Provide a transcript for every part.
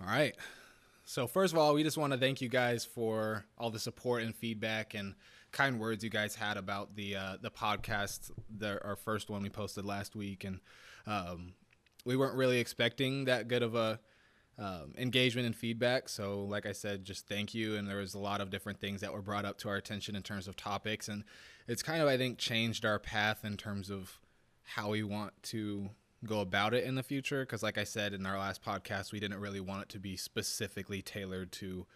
All right. So first of all, we just want to thank you guys for all the support and feedback and kind words you guys had about the uh, the podcast, the, our first one we posted last week, and um, we weren't really expecting that good of a um, engagement and feedback. So, like I said, just thank you. And there was a lot of different things that were brought up to our attention in terms of topics, and it's kind of I think changed our path in terms of how we want to go about it in the future because like i said in our last podcast we didn't really want it to be specifically tailored to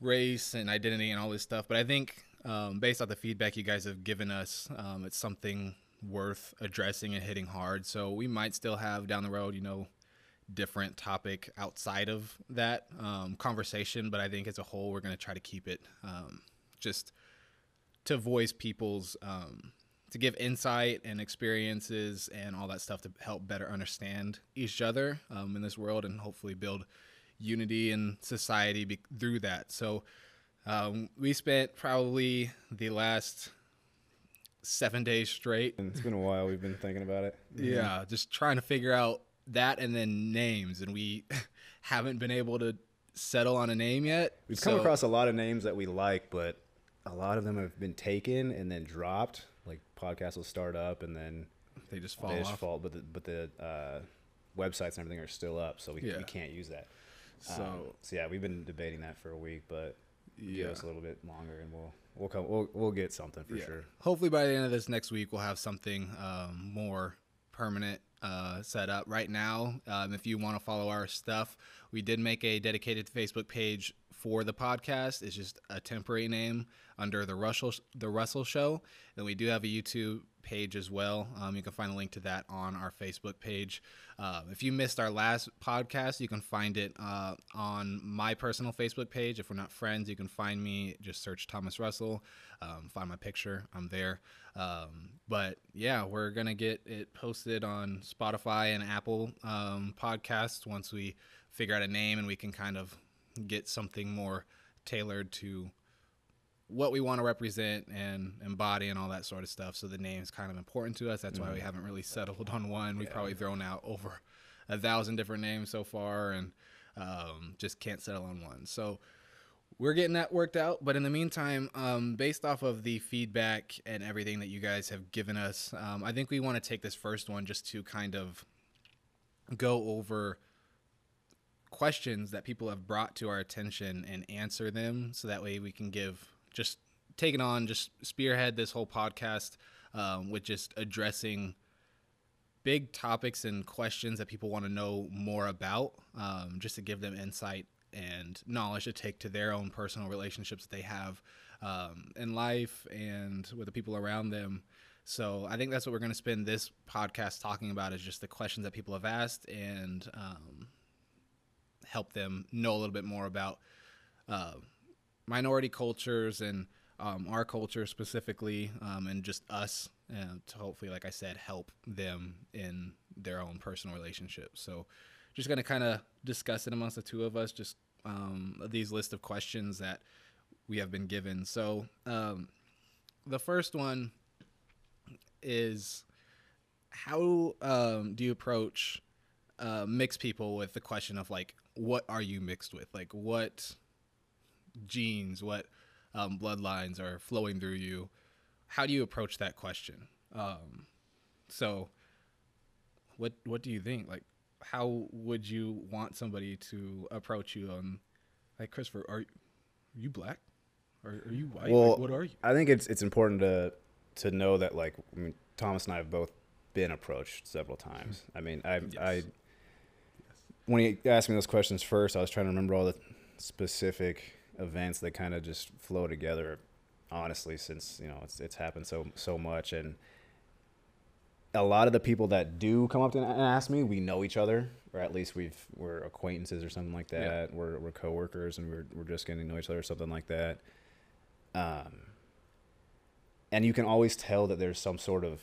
race and identity and all this stuff but i think um, based off the feedback you guys have given us um, it's something worth addressing and hitting hard. So we might still have down the road you know different topic outside of that um, conversation but i think as a whole we're going to try to keep it um, just to voice people's um, to give insight and experiences and all that stuff to help better understand each other um, in this world and hopefully build unity in society be- through that. So um, we spent probably the last seven days straight. It's been a while. We've been thinking about it. Yeah, just trying to figure out that and then names, and we haven't been able to settle on a name yet. We've come across a lot of names that we like, but a lot of them have been taken and then dropped like podcasts will start up and then they just fall they just off. Fall, but the, but the uh, websites and everything are still up, so we, yeah. we can't use that. So um, so yeah, we've been debating that for a week, but yeah. give us a little bit longer and we'll we'll come we'll we'll get something for yeah. sure. Hopefully by the end of this next week we'll have something um, more permanent uh, set up. Right now, um, if you want to follow our stuff, we did make a dedicated Facebook page for the podcast. It's just a temporary name under the Russell the Russell Show. Then we do have a YouTube page as well. Um, you can find a link to that on our Facebook page. Uh, if you missed our last podcast, you can find it uh, on my personal Facebook page. If we're not friends, you can find me. Just search Thomas Russell, um, find my picture. I'm there. Um, but yeah, we're gonna get it posted on Spotify and Apple um, podcasts once we figure out a name and we can kind of get something more tailored to what we want to represent and embody and all that sort of stuff. So the name is kind of important to us. That's mm why we mm. haven't really settled on one. We've probably thrown out over a thousand different names so far and um, just can't settle on one. So we're getting that worked out. But in the meantime, um, based off of the feedback and everything that you guys have given us, um, I think we want to take this first one just to kind of go over questions that people have brought to our attention and answer them so that way we can give just take it on just spearhead this whole podcast um, with just addressing big topics and questions that people want to know more about um, just to give them insight and knowledge to take to their own personal relationships that they have um, in life and with the people around them. So i think that's what we're going to spend this podcast talking about is just the questions that people have asked and um, help them know a little bit more about uh, minority cultures and um, our culture specifically, um, and just us uh, to hopefully, like I said, help them in their own personal relationships. So, just to kind of discuss it amongst the two of us, just um, these list of questions that we have been given. So, um, the first one is how um, do you approach uh, mixed people with the question of like what are you mixed with? Like what genes, what um, bloodlines are flowing through you? How do you approach that question? Um, so, what what do you think? Like, how would you want somebody to approach you on, like Christopher? Are, are you black? Are, are you white? Well, like, what are you? I think it's it's important to to know that like I mean, Thomas and I have both been approached several times. I mean, I yes. I when he asked me those questions first, I was trying to remember all the specific events that kind of just flow together. Honestly, since you know it's it's happened so so much, and a lot of the people that do come up and ask me, we know each other, or at least we've we're acquaintances or something like that. Yeah. We're we're coworkers, and we're we're just getting to know each other, or something like that. Um, and you can always tell that there's some sort of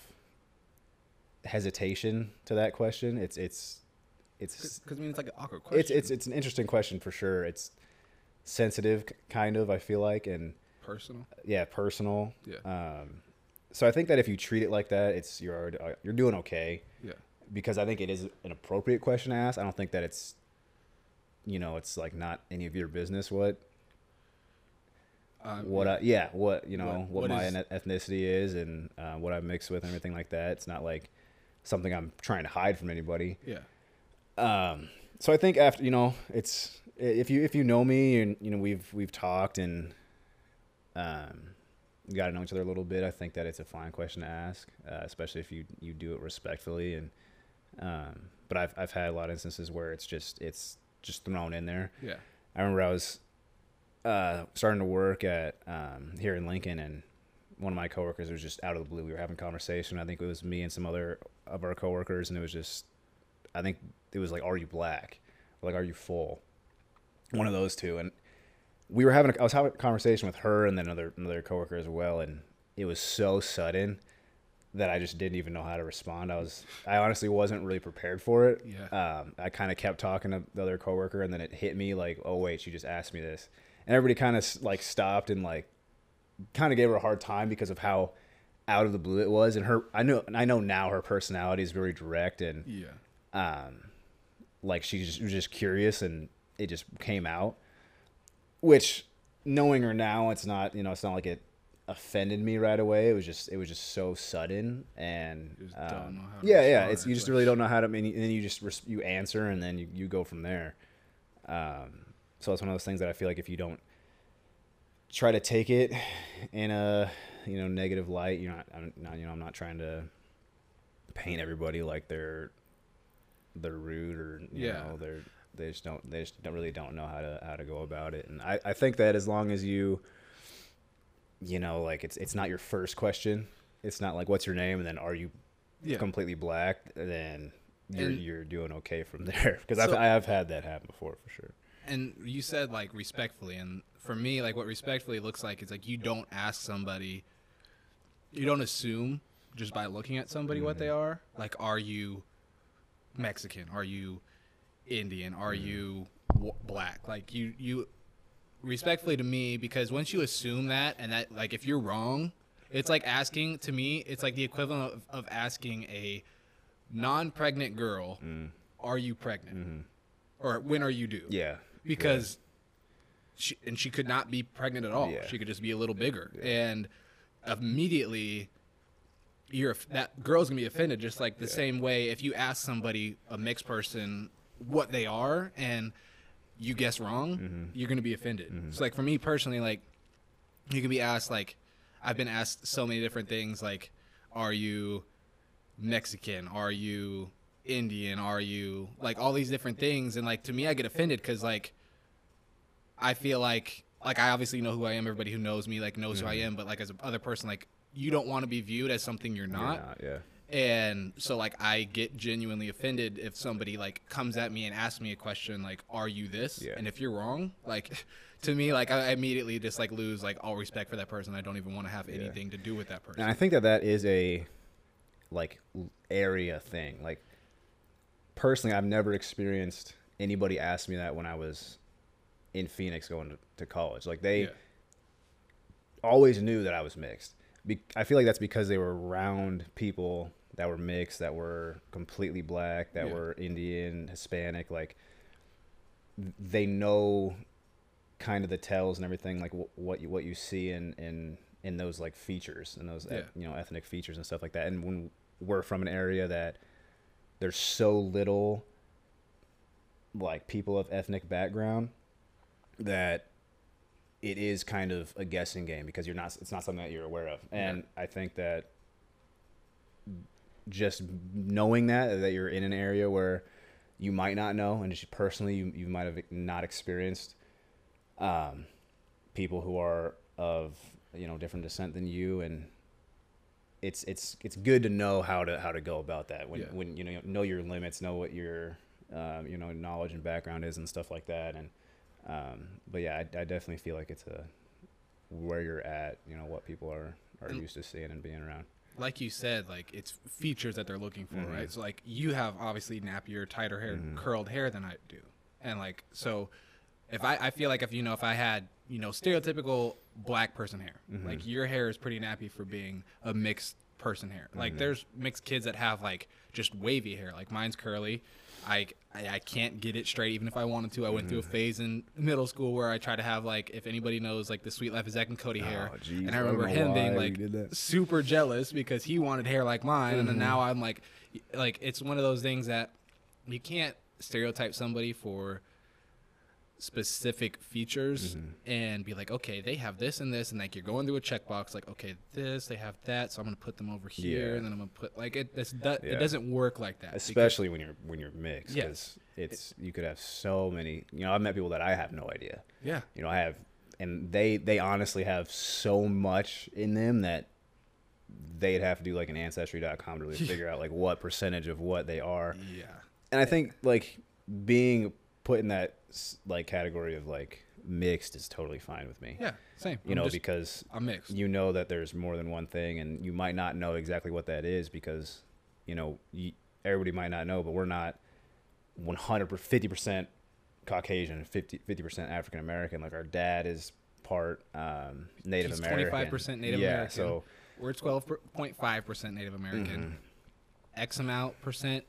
hesitation to that question. It's it's it's because I mean it's like an awkward question. It's it's it's an interesting question for sure. It's sensitive, kind of. I feel like and personal. Yeah, personal. Yeah. Um, so I think that if you treat it like that, it's you're uh, you're doing okay. Yeah. Because I think it is an appropriate question to ask. I don't think that it's you know it's like not any of your business what Um, what I, yeah what you know What- what, what my is- ethnicity is and uh, what I mix with and everything like that. It's not like something I'm trying to hide from anybody. yeah. Um, so I think after you know it's if you if you know me and you know we've we've talked and um got to know each other a little bit. I think that it's a fine question to ask, uh, especially if you you do it respectfully and. Um, but I've I've had a lot of instances where it's just it's just thrown in there. Yeah. I remember I was uh, starting to work at um, here in Lincoln, and one of my coworkers was just out of the blue. We were having a conversation. I think it was me and some other of our coworkers, and it was just, I think it was like, "Are you black?" Or like, "Are you full?" One of those two, and we were having. A, I was having a conversation with her and then another another coworker as well, and it was so sudden that I just didn't even know how to respond. I was, I honestly wasn't really prepared for it. Yeah. Um, I kind of kept talking to the other coworker, and then it hit me like, oh wait, she just asked me this, and everybody kind of like stopped and like, kind of gave her a hard time because of how out of the blue it was, and her, I know, I know now her personality is very direct and Yeah. Um, like she just was just curious and it just came out. Which, knowing her now, it's not you know it's not like it offended me right away. It was just it was just so sudden and You just don't um, know how to yeah yeah it's you just really don't know how to I mean, and then you just res- you answer and then you, you go from there. Um, so it's one of those things that I feel like if you don't try to take it in a you know negative light, you're not I'm not you know I'm not trying to paint everybody like they're they're rude or you Yeah. know they're they just don't they just don't really don't know how to how to go about it. And I, I think that as long as you you know like it's it's not your first question it's not like what's your name? and then are you Yeah. completely black? then you're And- you're doing okay from there. Because I've So- I have had that happen before for sure. And you said like respectfully and for me like what respectfully looks like is like you don't ask somebody you don't assume just by looking at somebody what mm-hmm. they are. Like are you mexican? Are you indian? Are mm. you w- black? Like you you respectfully to me because once you assume that and that like if you're wrong it's like asking to me it's like the equivalent of, of asking a non-pregnant girl mm. are you pregnant? Mm-hmm. Or when are you due? Yeah. Because she and she could not be pregnant at all. Yeah. She could just be a little bigger, and immediately you're that girl's gonna be offended. Just like the same way if you ask somebody a mixed person what they are and you guess wrong, Mm-hmm. you're gonna be offended. So like for me personally, like you can be asked like I've been asked so many different things like are you Mexican? Are you Indian? Are you like all these different things? And like to me, I get offended because like I feel like like I obviously know who I am. Everybody who knows me like knows who I am. But like as a other person, like you don't want to be viewed as something you're You're not. not, yeah And so like I get genuinely offended if somebody like comes at me and asks me a question like, "Are you this?" Yeah. And if you're wrong, like to me, like I immediately just like lose like all respect for that person. I don't even want to have anything to do with that person. And I think that that is a like area thing. Like personally, I've never experienced anybody ask me that when I was in Phoenix going to, to college. Like they Yeah. always knew that I was mixed. Be- I feel like that's because they were around people that were mixed, that were completely black, that Yeah. were Indian, Hispanic. Like they know kind of the tells and everything, like wh- what you what you see in in in those like features and those Yeah. eth- you know ethnic features and stuff like that. And when we're from an area that there's so little like people of ethnic background that it is kind of a guessing game because you're not it's not something that you're aware of. And i think that just knowing that that you're in an area where you might not know and just personally you, you might have not experienced um, people who are of you know different descent than you. And it's it's it's good to know how to how to go about that when Yeah. when you know know your limits know what your um, you know knowledge and background is and stuff like that. And um, but yeah I, I definitely feel like it's a where you're at you know what people are are used to seeing and being around like you said, like it's features that they're looking for, Mhm. right? So like you have obviously nappier, tighter hair, Mhm. curled hair than I do, and like so, if I I feel like if you know if I had you know stereotypical black person hair, Mhm. like your hair is pretty nappy for being a mixed person hair. Like there's mixed kids that have like just wavy hair. Like mine's curly. I, I I can't get it straight even if I wanted to. I went through a phase in middle school where I tried to have like if anybody knows like the Suite Life of Zack and Cody hair, Oh, jeez. and I remember him being like super jealous because he wanted hair like mine, and then now I'm like, like it's one of those things that you can't stereotype somebody for specific features mm-hmm. and be like, okay, they have this and this, and like you're going through a checkbox, like, okay, this, they have that, so I'm gonna put them over here, Yeah. and then I'm gonna put like it. Do, Yeah. it doesn't work like that. especially when you're when you're mixed Yes. because it's you could have so many you know i've met people that i have no idea yeah, you know i have and they they honestly have so much in them that they'd have to do like an ancestry.com to really figure out like what percentage of what they are yeah, and i think like being put in that like category of like mixed is totally fine with me yeah, same. you I'm know just- because I'm mixed. you know that there's more than one thing and you might not know exactly what that is because you know you, everybody might not know but we're not 100 50% caucasian 50 percent african american like our dad is part um, native He's american 25% Native yeah American. so We're 12.5 percent Native American, Mm-hmm. X amount percent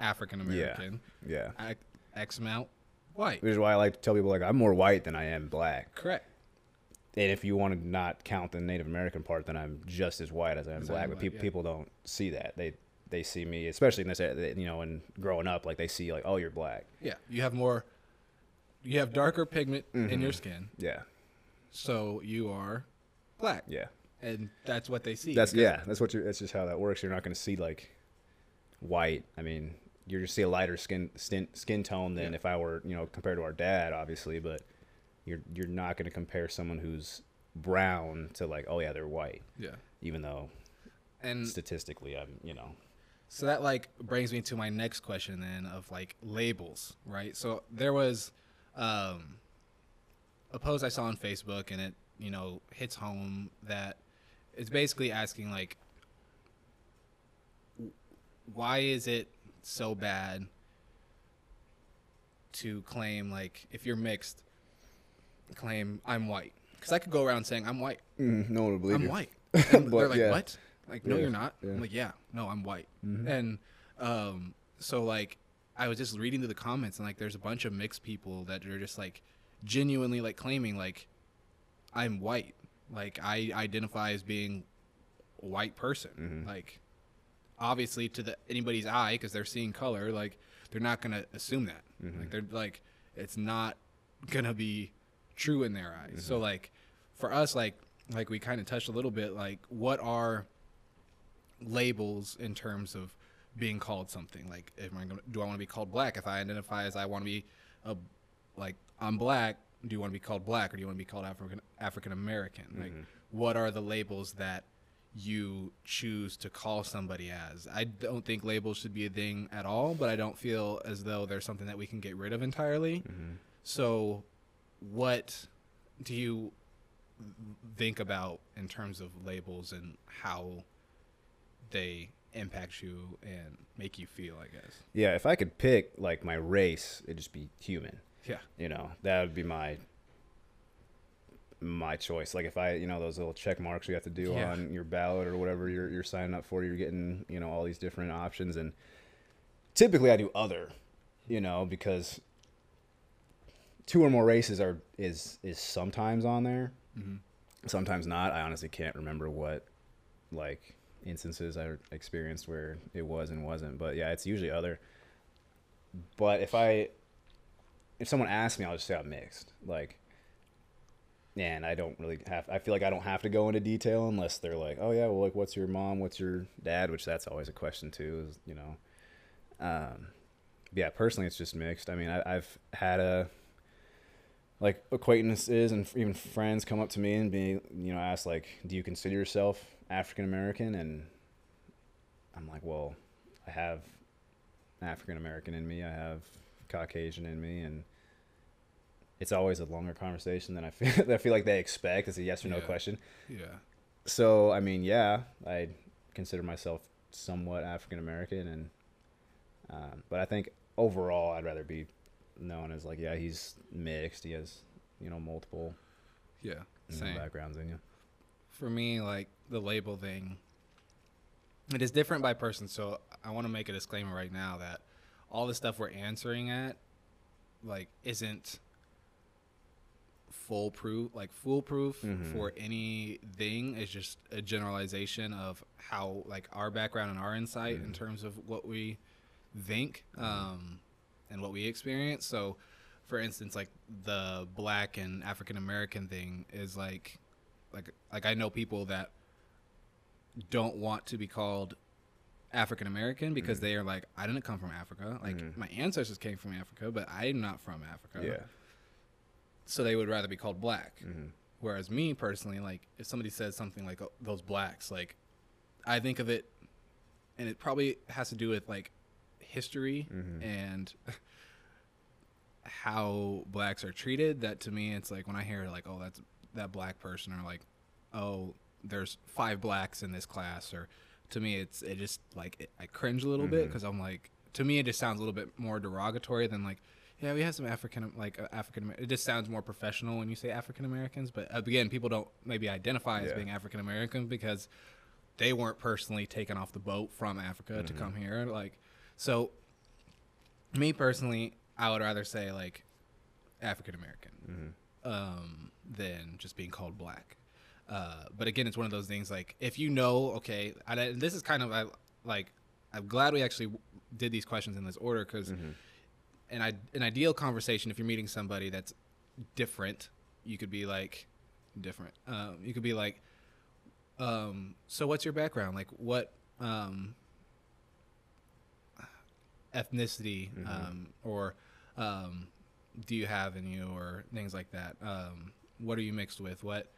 African American, yeah X- X amount white. which is why i like to tell people like i'm more white than i am black Correct. and if you want to not count the native american part then i'm just as white as i am As I am black but people yeah. people don't see that they they see me especially in this you know and growing up like they see like oh you're black Yeah, you have more. You have darker pigment in Mm-hmm. your skin, yeah so you are black, yeah and that's what they see. That's yeah. That's what you. That's just how that works. You're not going to see like white. I mean, you're just see a lighter skin skin, skin tone than Yeah. if I were you know compared to our dad, obviously. But you're you're not going to compare someone who's brown to like oh yeah they're white, Yeah, even though and statistically I'm you know So that like brings me to my next question then of like labels, right? So there was um, a post I saw on Facebook and it you know hits home that it's basically asking like why is it so bad to claim like if you're mixed claim I'm white because I could go around saying I'm white no one would believe I'm white. And But, they're like, yeah. what? Like, no, Yeah, you're not. yeah. I'm like, yeah, no, I'm white. And um, so like, I was just reading through the comments, and like, there's a bunch of mixed people that are just like, genuinely like claiming like, I'm white. Like, I identify as being a white person. Mm-hmm. Like, obviously to the anybody's eye because they're seeing color, like, they're not gonna assume that. Mm-hmm. Like, they're like, it's not gonna be true in their eyes. Mm-hmm. So like, for us, like, like we kind of touched a little bit, like, what are labels in terms of being called something like if I gonna, do I want to be called black if I identify as I want to be a like I'm black do you want to be called black or do you want to be called African African American like what are the labels that you choose to call somebody as I don't think labels should be a thing at all but I don't feel as though there's something that we can get rid of entirely mm-hmm. so what do you think about in terms of labels and how they impact you and make you feel, I guess. yeah. If I could pick like my race, it'd just be human. Yeah. you know that would be my my choice. Like if i you know those little check marks you have to do Yeah. on your ballot or whatever you're, you're signing up for you're getting you know all these different options. And typically i do other you know because two or more races are is is sometimes on there. Mm-hmm. Sometimes not. I honestly can't remember what like instances i experienced where it was and wasn't. But yeah it's usually other. But if i if someone asks me, I'll just say I'm mixed. Like, and I don't really have. I feel like I don't have to go into detail unless they're like, "Oh yeah, well, like, what's your mom? What's your dad?" Which that's always a question too. Is you know, um, yeah. Personally, it's just mixed. I mean, I, I've had a like acquaintances and even friends come up to me and be, you know, ask like, "Do you consider yourself African American?" And I'm like, "Well, I have African American in me. I have Caucasian in me, and it's always a longer conversation than I feel. I feel like they expect. It's a yes or no Yeah. question. Yeah. So I mean, yeah, I consider myself somewhat African American, and um, but I think overall, I'd rather be known as like, yeah, he's mixed. He has you know multiple Yeah. you know, Same. backgrounds in you. For me, like the label thing, it is different by person. So I want to make a disclaimer right now that all the stuff we're answering at, like, isn't foolproof like foolproof mm-hmm. for anything it's just a generalization of how like our background and our insight mm-hmm. in terms of what we think mm-hmm. um, and what we experience so for instance like the black and african american thing is like like like i know people that don't want to be called African American because mm-hmm. they are like, I didn't come from Africa. Like mm-hmm. my ancestors came from Africa, but I'm not from Africa. Yeah so they would rather be called black. Mm-hmm. Whereas me personally, like if somebody says something like oh, those blacks, like I think of it, and it probably has to do with like history mm-hmm. and how blacks are treated. That to me, it's like when I hear like, oh, that's that black person, or like, oh, there's five blacks in this class, or to me, it's it just like it, I cringe a little mm-hmm. bit because I'm like, to me, it just sounds a little bit more derogatory than like yeah, we have some African like uh, African. It just sounds more professional when you say African Americans, but uh, again, people don't maybe identify as yeah. being African American because they weren't personally taken off the boat from Africa mm-hmm. to come here. Like, so me personally, I would rather say like African American mm-hmm. um, than just being called black. Uh, but again, it's one of those things like if you know, okay, I, this is kind of I, like I'm glad we actually did these questions in this order because. Mm-hmm an an ideal conversation if you're meeting somebody that's different, you could be like different. Um, you could be like, um, so what's your background? Like what um, ethnicity mm-hmm. um, or um, do you have in you or things like that? Um, what are you mixed with? What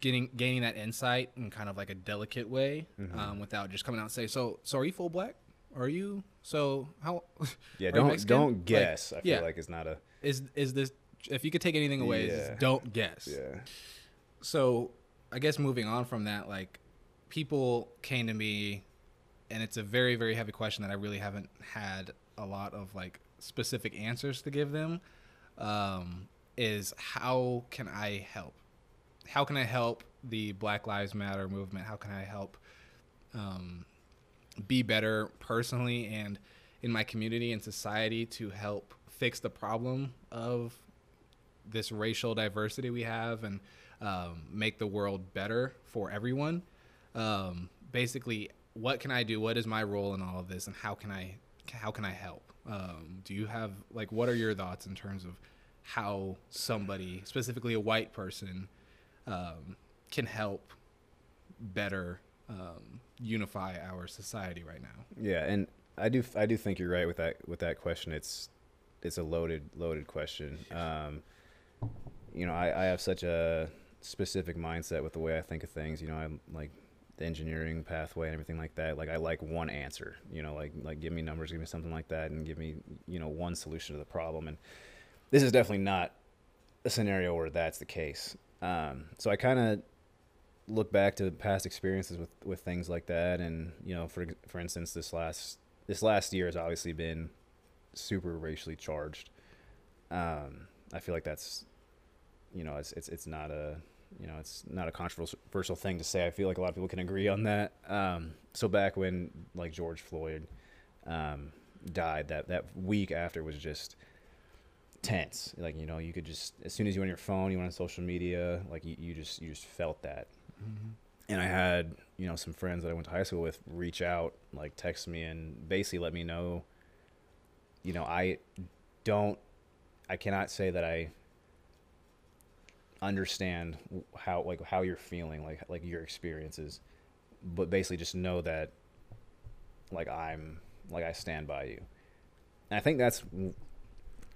getting gaining that insight in kind of like a delicate way mm-hmm. um, without just coming out and say so so are you full black are you so how? Yeah, don't don't guess. Like, I feel yeah. like it's not a. Is is this? If you could take anything away, yeah. don't guess. Yeah. So I guess moving on from that, like people came to me, and it's a very very heavy question that I really haven't had a lot of like specific answers to give them. Um, is how can I help? How can I help the Black Lives Matter movement? How can I help? Um, be better personally and in my community and society to help fix the problem of this racial diversity we have and um, make the world better for everyone. Um, basically, what can I do? What is my role in all of this, and how can I how can I help? Um, do you have like what are your thoughts in terms of how somebody, specifically a white person, um, can help better um, unify our society right now. Yeah, and I do I do think you're right with that with that question. It's it's a loaded loaded question. Um, you know, I, I have such a specific mindset with the way I think of things. You know, I'm like the engineering pathway and everything like that. Like I like one answer. You know, like like give me numbers, give me something like that, and give me you know one solution to the problem. And this is definitely not a scenario where that's the case. Um, so I kind of look back to past experiences with with things like that, and you know, for for instance, this last this last year has obviously been super racially charged. Um, I feel like that's, you know, it's it's it's not a you know it's not a controversial thing to say. I feel like a lot of people can agree on that. Um, so back when like George Floyd um, died, that that week after was just tense. Like you know, you could just as soon as you went on your phone, you went on social media, like you, you just you just felt that. Mm-hmm. And I had, you know, some friends that I went to high school with reach out, like text me and basically let me know, you know, I don't, I cannot say that I understand how, like, how you're feeling, like, like your experiences, but basically just know that, like, I'm, like, I stand by you. And I think that's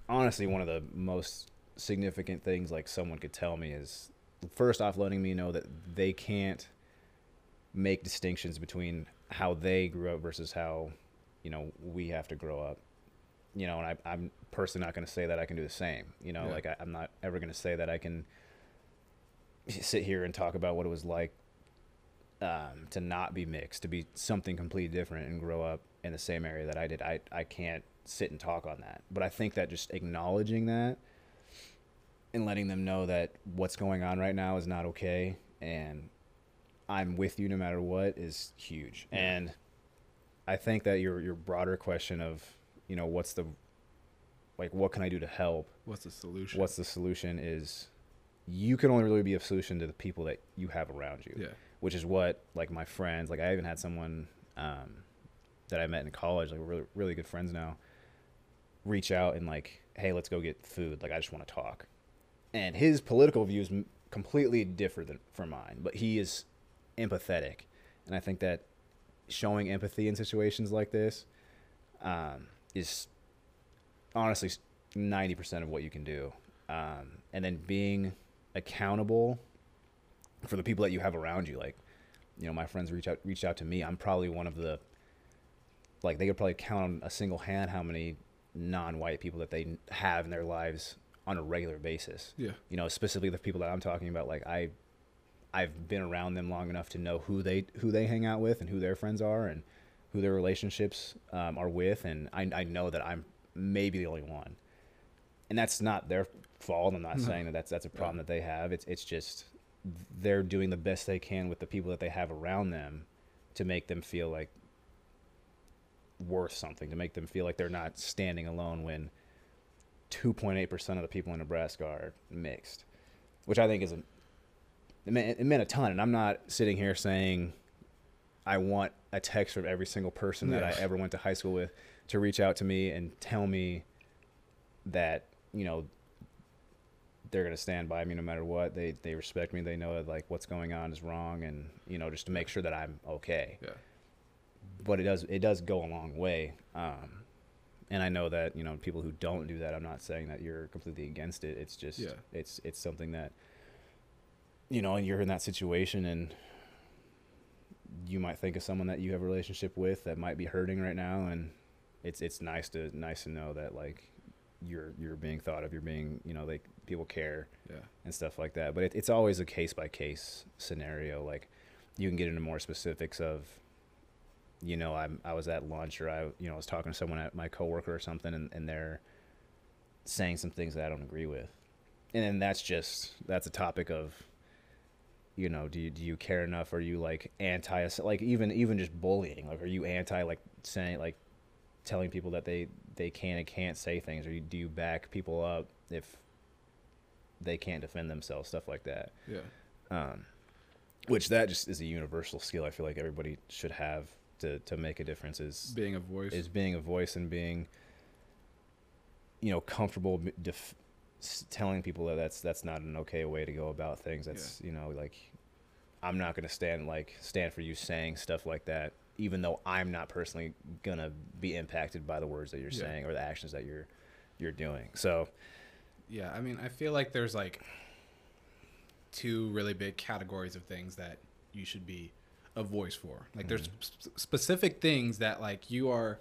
honestly one of the most significant things, like, someone could tell me is first off letting me know that they can't make distinctions between how they grew up versus how you know we have to grow up. You know and I, i'm personally not going to say that i can do the same you know yeah. like I, i'm not ever going to say that i can sit here and talk about what it was like um, to not be mixed to be something completely different and grow up in the same area that i did. I, I can't sit and talk on that. But i think that just acknowledging that and letting them know that what's going on right now is not okay and I'm with you no matter what is huge. Yeah. And I think that your your broader question of, you know, what's the like what can I do to help? What's the solution? What's the solution is you can only really be a solution to the people that you have around you. Yeah. Which is what like my friends, like I even had someone um, that I met in college, like we're really, really good friends now, reach out and like, hey, let's go get food. Like I just want to talk. And his political views completely differ than from mine, but he is empathetic, and I think that showing empathy in situations like this um, is honestly ninety percent of what you can do, um, and then being accountable for the people that you have around you. Like, you know, my friends reach out reached out to me. I'm probably one of the like they could probably count on a single hand how many non-white people that they have in their lives on a regular basis. Yeah. You know, specifically the people that I'm talking about, like I, I've been around them long enough to know who they who they hang out with and who their friends are and who their relationships um, are with, and I, I know that I'm maybe the only one, and that's not their fault. I'm not mm-hmm. saying that that's that's a problem yeah. that they have. It's it's just they're doing the best they can with the people that they have around them to make them feel like worth something, to make them feel like they're not standing alone when 2.8% of the people in Nebraska are mixed, which I think is a, it meant, it meant a ton. And I'm not sitting here saying I want a text from every single person that I ever went to high school with to reach out to me and tell me that, you know, they're going to stand by me no matter what. They, they respect me. They know that like what's going on is wrong. And, you know, just to make sure that I'm okay. Yeah. But it does, it does go a long way. Um, and I know that you know people who don't do that. I'm not saying that you're completely against it. It's just yeah. it's it's something that you know, and you're in that situation, and you might think of someone that you have a relationship with that might be hurting right now, and it's it's nice to nice to know that like you're you're being thought of. You're being you know like people care yeah. and stuff like that. But it, it's always a case by case scenario. Like you can get into more specifics of you know, I'm I was at lunch or I you know I was talking to someone at my coworker or something, and, and they're saying some things that I don't agree with, and then that's just that's a topic of you know do you, do you care enough? Are you like anti like even even just bullying like are you anti like saying like telling people that they they can and can't say things? Or do you back people up if they can't defend themselves stuff like that? Yeah. Um which that just is a universal skill i feel like everybody should have to to make a difference is being a voice is being a voice and being you know comfortable def- telling people that that's that's not an okay way to go about things that's yeah. you know like i'm not going to stand like stand for you saying stuff like that even though i'm not personally going to be impacted by the words that you're yeah. saying or the actions that you're you're doing so yeah i mean i feel like there's like two really big categories of things that you should be a voice for. Like mm-hmm. there's sp- specific things that like you are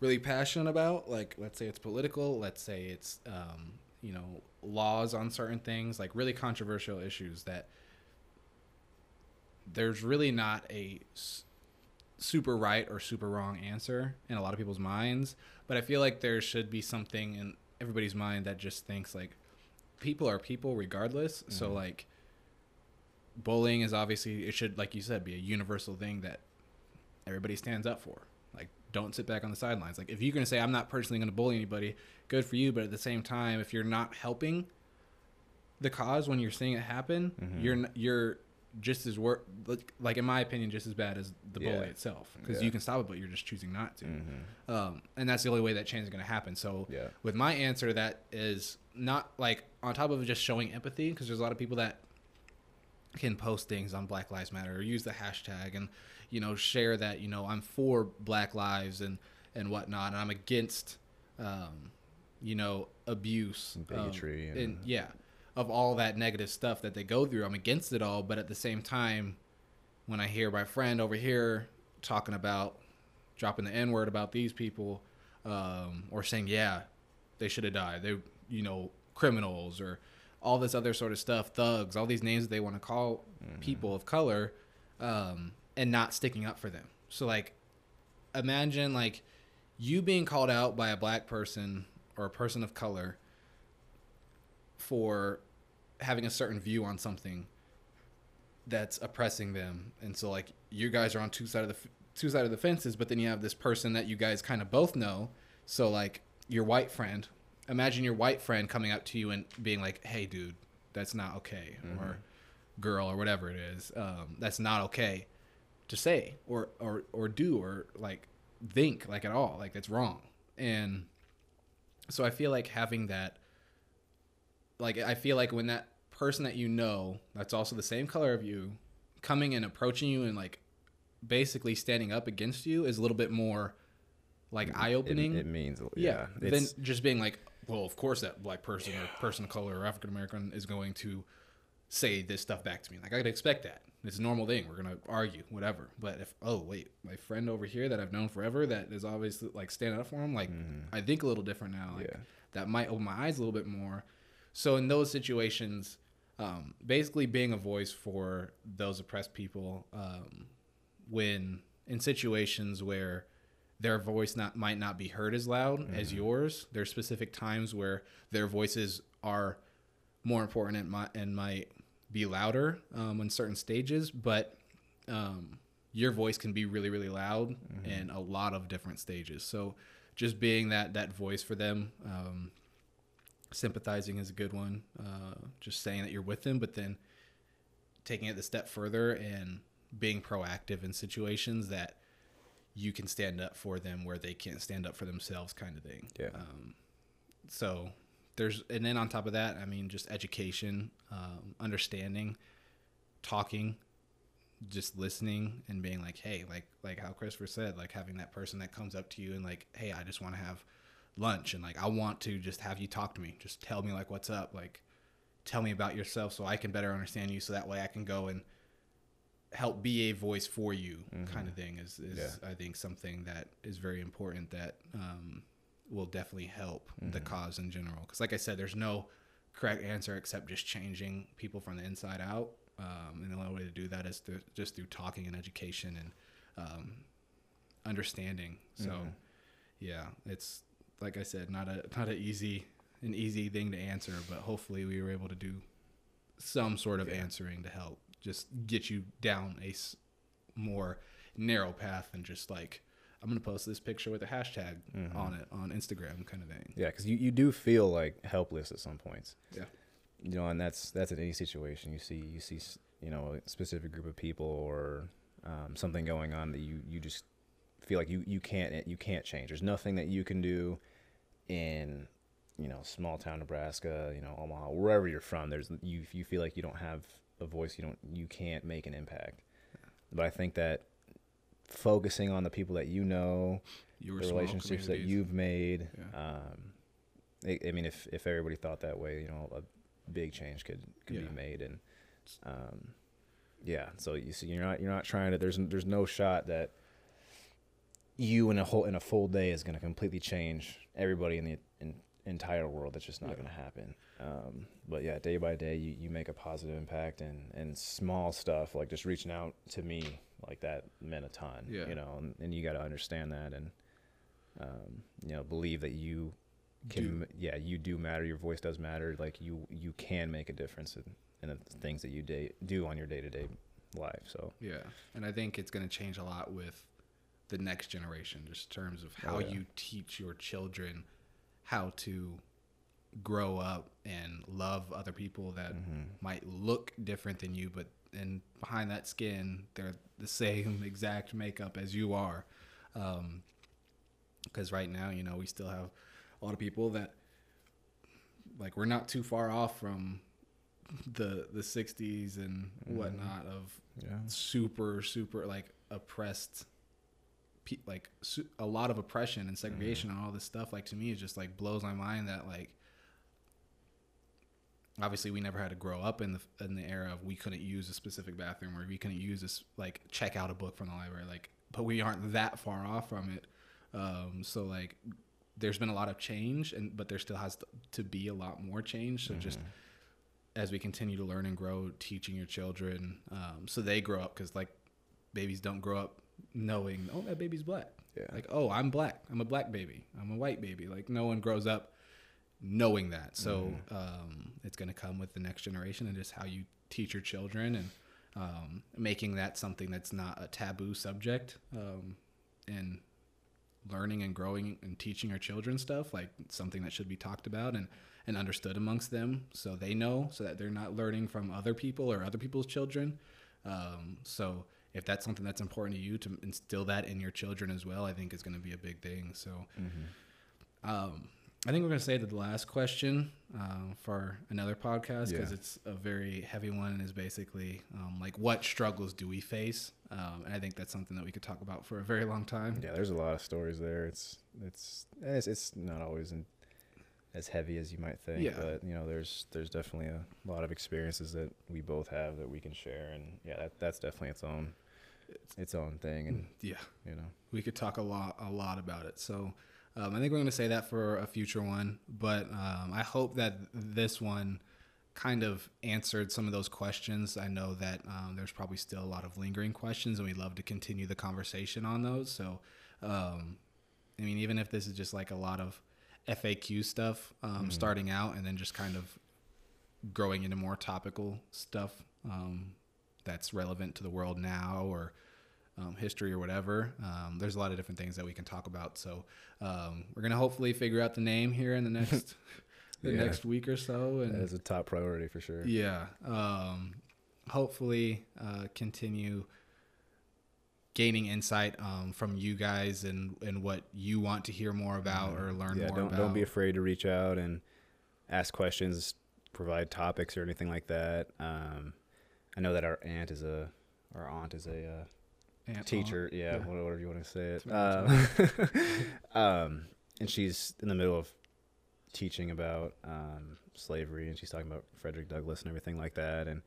really passionate about. Like let's say it's political. Let's say it's um, you know laws on certain things. Like really controversial issues that there's really not a s- super right or super wrong answer in a lot of people's minds. But I feel like there should be something in everybody's mind that just thinks like people are people regardless. Mm-hmm. So like bullying is obviously it should like you said be a universal thing that everybody stands up for like don't sit back on the sidelines like if you're going to say i'm not personally going to bully anybody good for you but at the same time if you're not helping the cause when you're seeing it happen mm-hmm. you're you're just as work like in my opinion just as bad as the bully yeah. itself because yeah. you can stop it but you're just choosing not to mm-hmm. um, and that's the only way that change is going to happen so yeah. with my answer that is not like on top of just showing empathy because there's a lot of people that can post things on Black Lives Matter or use the hashtag and you know share that you know I'm for Black lives and and whatnot and I'm against um, you know abuse bigotry um, and yeah of all that negative stuff that they go through. I'm against it all but at the same time when I hear my friend over here talking about dropping the n word about these people um, or saying yeah they should have died. They you know criminals or all this other sort of stuff, thugs, all these names that they want to call mm-hmm. people of color, um, and not sticking up for them. So like, imagine like you being called out by a black person or a person of color for having a certain view on something, that's oppressing them and so like you guys are on two side of the f- two side of the fences but then you have this person that you guys kind of both know so like your white friend imagine your white friend coming up to you and being like hey dude that's not okay Mm-hmm. or girl or whatever it is um, that's not okay to say or or or do or like think like at all like that's wrong and so i feel like having that like i feel like when that person that you know that's also the same color of you coming and approaching you and like basically standing up against you is a little bit more like eye opening it means yeah, yeah. It's, just being like well of course that black person or person of color or african american is going to say this stuff back to me. Like I could expect that. It's a normal thing. We're gonna argue whatever. But if oh wait my friend over here that i've known forever that is obviously like standing up for him like i think a little different now. Like Yeah. that might open my eyes a little bit more. So in those situations um, basically being a voice for those oppressed people um, when in situations where their voice not might not be heard as loud as yours. There's specific times where their voices are more important and might, and might be louder um, in certain stages but um, your voice can be really really loud in a lot of different stages. So just being that that voice for them um, sympathizing is a good one uh, just saying that you're with them but then taking it the step further and being proactive in situations that you can stand up for them where they can't stand up for themselves kind of thing. Yeah. um, so there's and then on top of that i mean just education um, understanding talking just listening and being like hey like like how christopher said like having that person that comes up to you and like hey i just want to have lunch and like i want to just have you talk to me. Just tell me like what's up. Like tell me about yourself so i can better understand you so that way i can go and help be a voice for you kind of thing is, is Yeah. i think something that is very important that um, will definitely help the cause in general. Because like i said there's no correct answer except just changing people from the inside out. Um, and the only way to do that is through, just through talking and education and um, understanding. So yeah it's like i said not a not an easy an easy thing to answer but hopefully we were able to do some sort of answering to help just get you down a s- more narrow path and just like i'm gonna post this picture with a hashtag on it on instagram kind of thing yeah, because you, you do feel like helpless at some points. yeah you know, and that's that's in any situation. You see, you see, you know, a specific group of people or um, something going on that you you just feel like you you can't you can't change. There's nothing that you can do in you know small town Nebraska, you know Omaha, wherever you're from. There's you you feel like you don't have a voice. You don't you can't make an impact. But I think that focusing on the people that you know, your the relationships that you've made. Yeah. Um, I, I mean, if if everybody thought that way, you know, a big change could could Yeah. be made, and um, yeah. So you see, you're not you're not trying to. There's there's no shot that you in a whole in a full day is going to completely change everybody in the in, entire world. That's just not Yeah. going to happen. Um, but yeah, day by day, you, you make a positive impact, and and small stuff like just reaching out to me like that meant a ton. Yeah. You know, and, and you got to understand that, and um, you know, believe that you can. Do. Yeah, you do matter. Your voice does matter. Like you you can make a difference in, in the things that you day, do on your day to day life. So Yeah, and I think it's going to change a lot with the next generation, just in terms of how Oh, yeah. you teach your children how to grow up and love other people that Mm-hmm. might look different than you, but and behind that skin, they're the same exact makeup as you are. Um, because right now, you know, we still have a lot of people that like we're not too far off from the the 60s and mm-hmm. whatnot of yeah, super super like oppressed pe- like su- a lot of oppression and segregation mm-hmm. and all this stuff like to me it just like blows my mind that like obviously we never had to grow up in the in the era of we couldn't use a specific bathroom or we couldn't use this like check out a book from the library like but we aren't that far off from it. Um so like there's been a lot of change and but there still has to, to be a lot more change. So just as we continue to learn and grow, teaching your children um, so they grow up because like babies don't grow up knowing oh that baby's black. Yeah. like oh I'm black. I'm a black baby. I'm a white baby. Like no one grows up knowing that. So um, it's going to come with the next generation and just how you teach your children and um, making that something that's not a taboo subject um, and learning and growing and teaching our children stuff like something that should be talked about and and understood amongst them so they know so that they're not learning from other people or other people's children. Um, so if that's something that's important to you to instill that in your children as well i think is going to be a big thing. So mm-hmm. um, I think we're going to say that the last question uh, for another podcast because yeah. it's a very heavy one and is basically um, like what struggles do we face? Um, and I think that's something that we could talk about for a very long time. Yeah, there's a lot of stories there. It's it's it's, it's not always in, as heavy as you might think, yeah. but you know, there's there's definitely a lot of experiences that we both have that we can share, and yeah, that, that's definitely its own its own thing. And yeah, you know, we could talk a lot a lot about it. So. Um, I think we're going to say that for a future one, but um, I hope that this one kind of answered some of those questions. I know that um, there's probably still a lot of lingering questions, and we'd love to continue the conversation on those. So, um, I mean, even if this is just like a lot of FAQ stuff mm-hmm. starting out, and then just kind of growing into more topical stuff um, that's relevant to the world now, or um, history or whatever. Um, there's a lot of different things that we can talk about. So um, we're gonna hopefully figure out the name here in the next the yeah. next week or so. And that is a top priority for sure. Yeah. Um, hopefully uh, continue gaining insight um, from you guys and and what you want to hear more about or learn yeah, more don't, about. Don't be afraid to reach out and ask questions, provide topics or anything like that. Um, I know that our aunt is a our aunt is a uh, Aunt teacher, yeah, yeah, whatever you want to say it. Um, um, and she's in the middle of teaching about um, slavery, and she's talking about Frederick Douglass and everything like that. And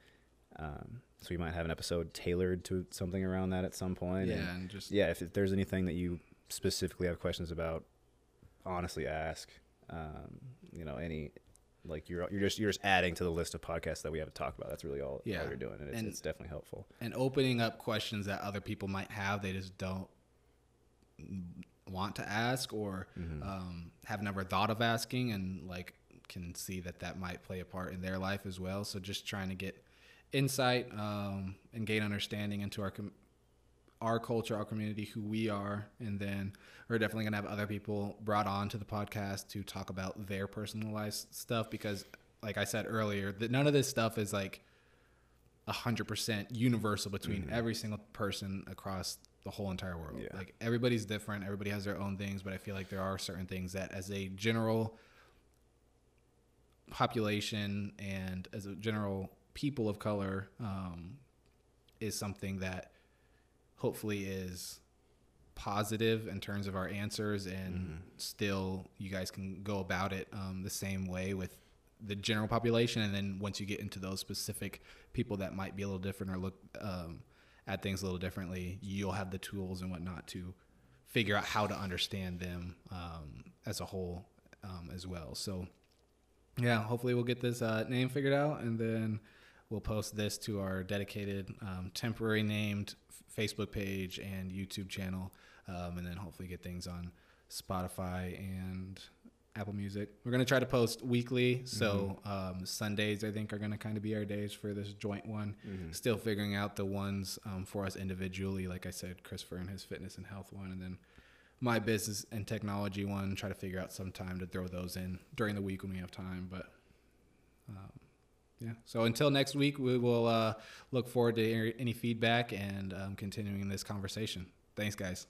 um, so we might have an episode tailored to something around that at some point. Yeah, and, and just yeah, if, if, there's anything that you specifically have questions about, honestly ask. Um, you know, any like you're you're just you're just adding to the list of podcasts that we have to talk about. That's really all, yeah. all you're doing, and it's, and it's definitely helpful. And opening up questions that other people might have, they just don't want to ask or mm-hmm. um, have never thought of asking, and like can see that that might play a part in their life as well. So just trying to get insight um, and gain understanding into our com- our culture, our community, who we are, and then we're definitely gonna have other people brought on to the podcast to talk about their personalized stuff because, like I said earlier, that none of this stuff is like hundred percent universal between mm-hmm. every single person across the whole entire world. Yeah. Like everybody's different, everybody has their own things, but I feel like there are certain things that, as a general population and as a general people of color, um, is something that hopefully is positive in terms of our answers and mm-hmm. still you guys can go about it um, the same way with the general population and then once you get into those specific people that might be a little different or look um, at things a little differently you'll have the tools and whatnot to figure out how to understand them um, as a whole um, as well so yeah hopefully we'll get this uh, name figured out and then we'll post this to our dedicated um, temporary named Facebook page and YouTube channel, um, and then hopefully get things on Spotify and Apple Music. We're gonna try to post weekly, so mm-hmm. um, Sundays I think are gonna kind of be our days for this joint one. Mm-hmm. Still figuring out the ones um, for us individually. Like I said, Christopher and his fitness and health one, and then my business and technology one. Try to figure out some time to throw those in during the week when we have time, but. Um, yeah. So until next week, we will uh, look forward to any feedback and um, continuing this conversation. Thanks, guys.